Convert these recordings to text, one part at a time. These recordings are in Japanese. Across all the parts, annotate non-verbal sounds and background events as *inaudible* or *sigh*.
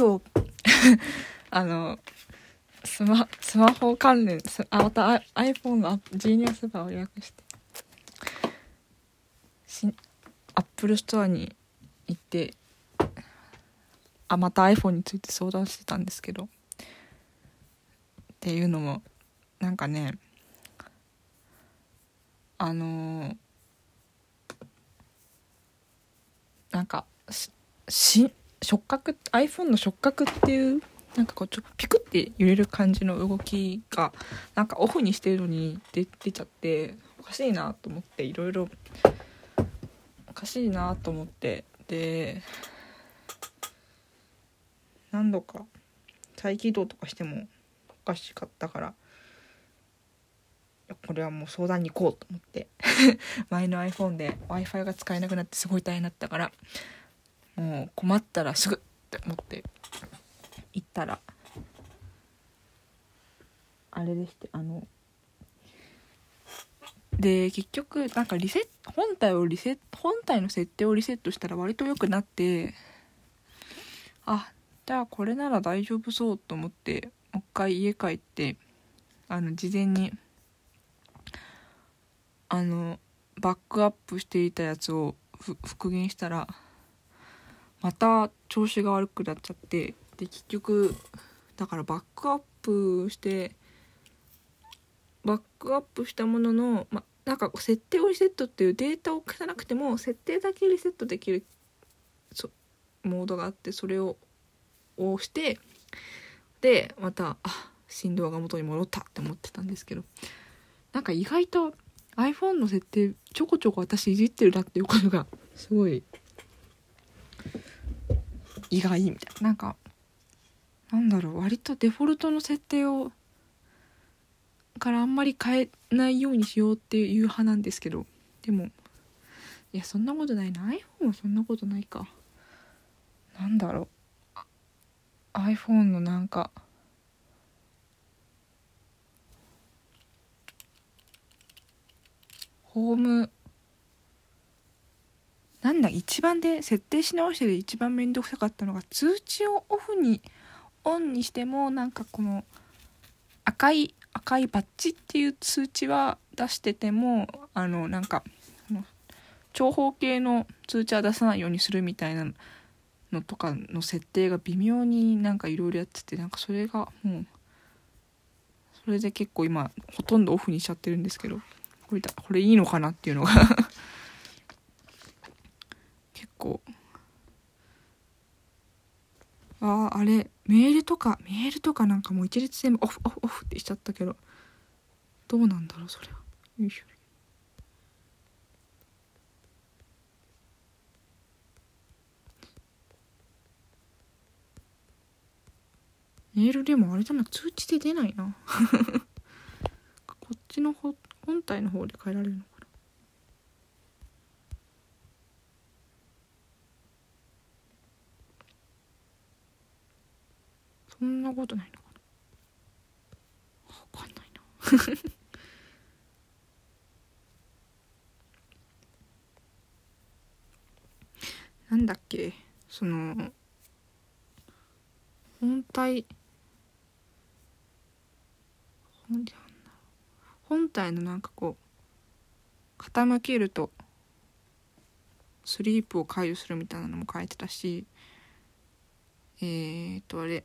今日。*laughs* あのスマスマホ関連あまた iPhone のジーニアスバーを予約して。しアップルストアに行ってあまた iPhone について相談してたんですけど。っていうのもなんかねあのー、なんかしし触覚 iPhone の触覚っていうなんかこうちょピクって揺れる感じの動きがなんかオフにしてるのに出出ちゃっておかしいなと思っていろいろおかしいなと思ってで何度か再起動とかしてもおかしかったからこれはもう相談に行こうと思って *laughs* 前の iPhone で w i f i が使えなくなってすごい大変だったからもう困ったらすぐって思って行ったらあれでしてあので結局なんかリセ本体をリセ本体の設定をリセットしたら割と良くなってあじゃあこれなら大丈夫そうと思ってもう一回家帰ってあの事前にあのバックアップしていたやつを復元したらまた調子が悪くなっちゃってで結局だからバックアップしてバックアップしたものの、ま、なんか設定をリセットっていうデータを消さなくても設定だけリセットできるモードがあってそれを押してでまたあ振動が元に戻ったって思ってたんですけど。なんか意外と iPhone の設定ちょこちょこ私いじってるなっていうことがすごい意外みたいな。なんかなんだろう割とデフォルトの設定をからあんまり変えないようにしようっていう派なんですけどでもいやそんなことないな。iPhone はそんなことないか。なんだろう。iPhone のなんかホームなんだ一番で設定し直してで一番めんどくさかったのが通知をオフにオンにしてもなんかこの赤い赤いバッジっていう通知は出しててもあのなんか長方形の通知は出さないようにするみたいなのとかの設定が微妙になんかいろいろやっててなんかそれがもうそれで結構今ほとんどオフにしちゃってるんですけどこれだこれいいのかなっていうのが結構あああれメールとかメールとかなんかもう一律全部オフオフオフってしちゃったけど。どうなんだろうそれは。よいしょ。メールでもあれだな通知で出ないな。*laughs* こっちのほ本体の方で変えられるの？そんなことないのかな。わかんないな。*laughs* なんだっけ？その本体。本体のなんかこう傾けるとスリープを解除するみたいなのも書いてたしえー、っとあれ。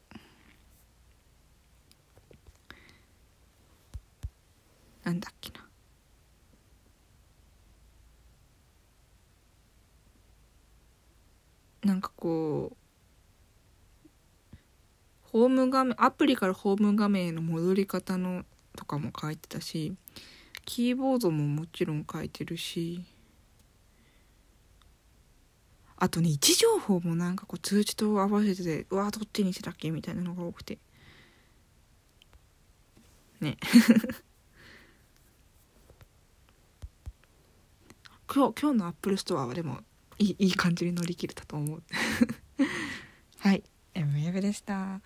なんだっけな。なんかこうホーム画面アプリからホーム画面への戻り方のとかも書いてたしキーボードももちろん書いてるしあとね位置情報もなんかこう通知と合わせててうわどっちにしてたっけ？みたいなのが多くて。ね。今日今日のアップルストアはでもいいいい感じに乗り切れたと思う。*laughs* はい。M ウェブでした。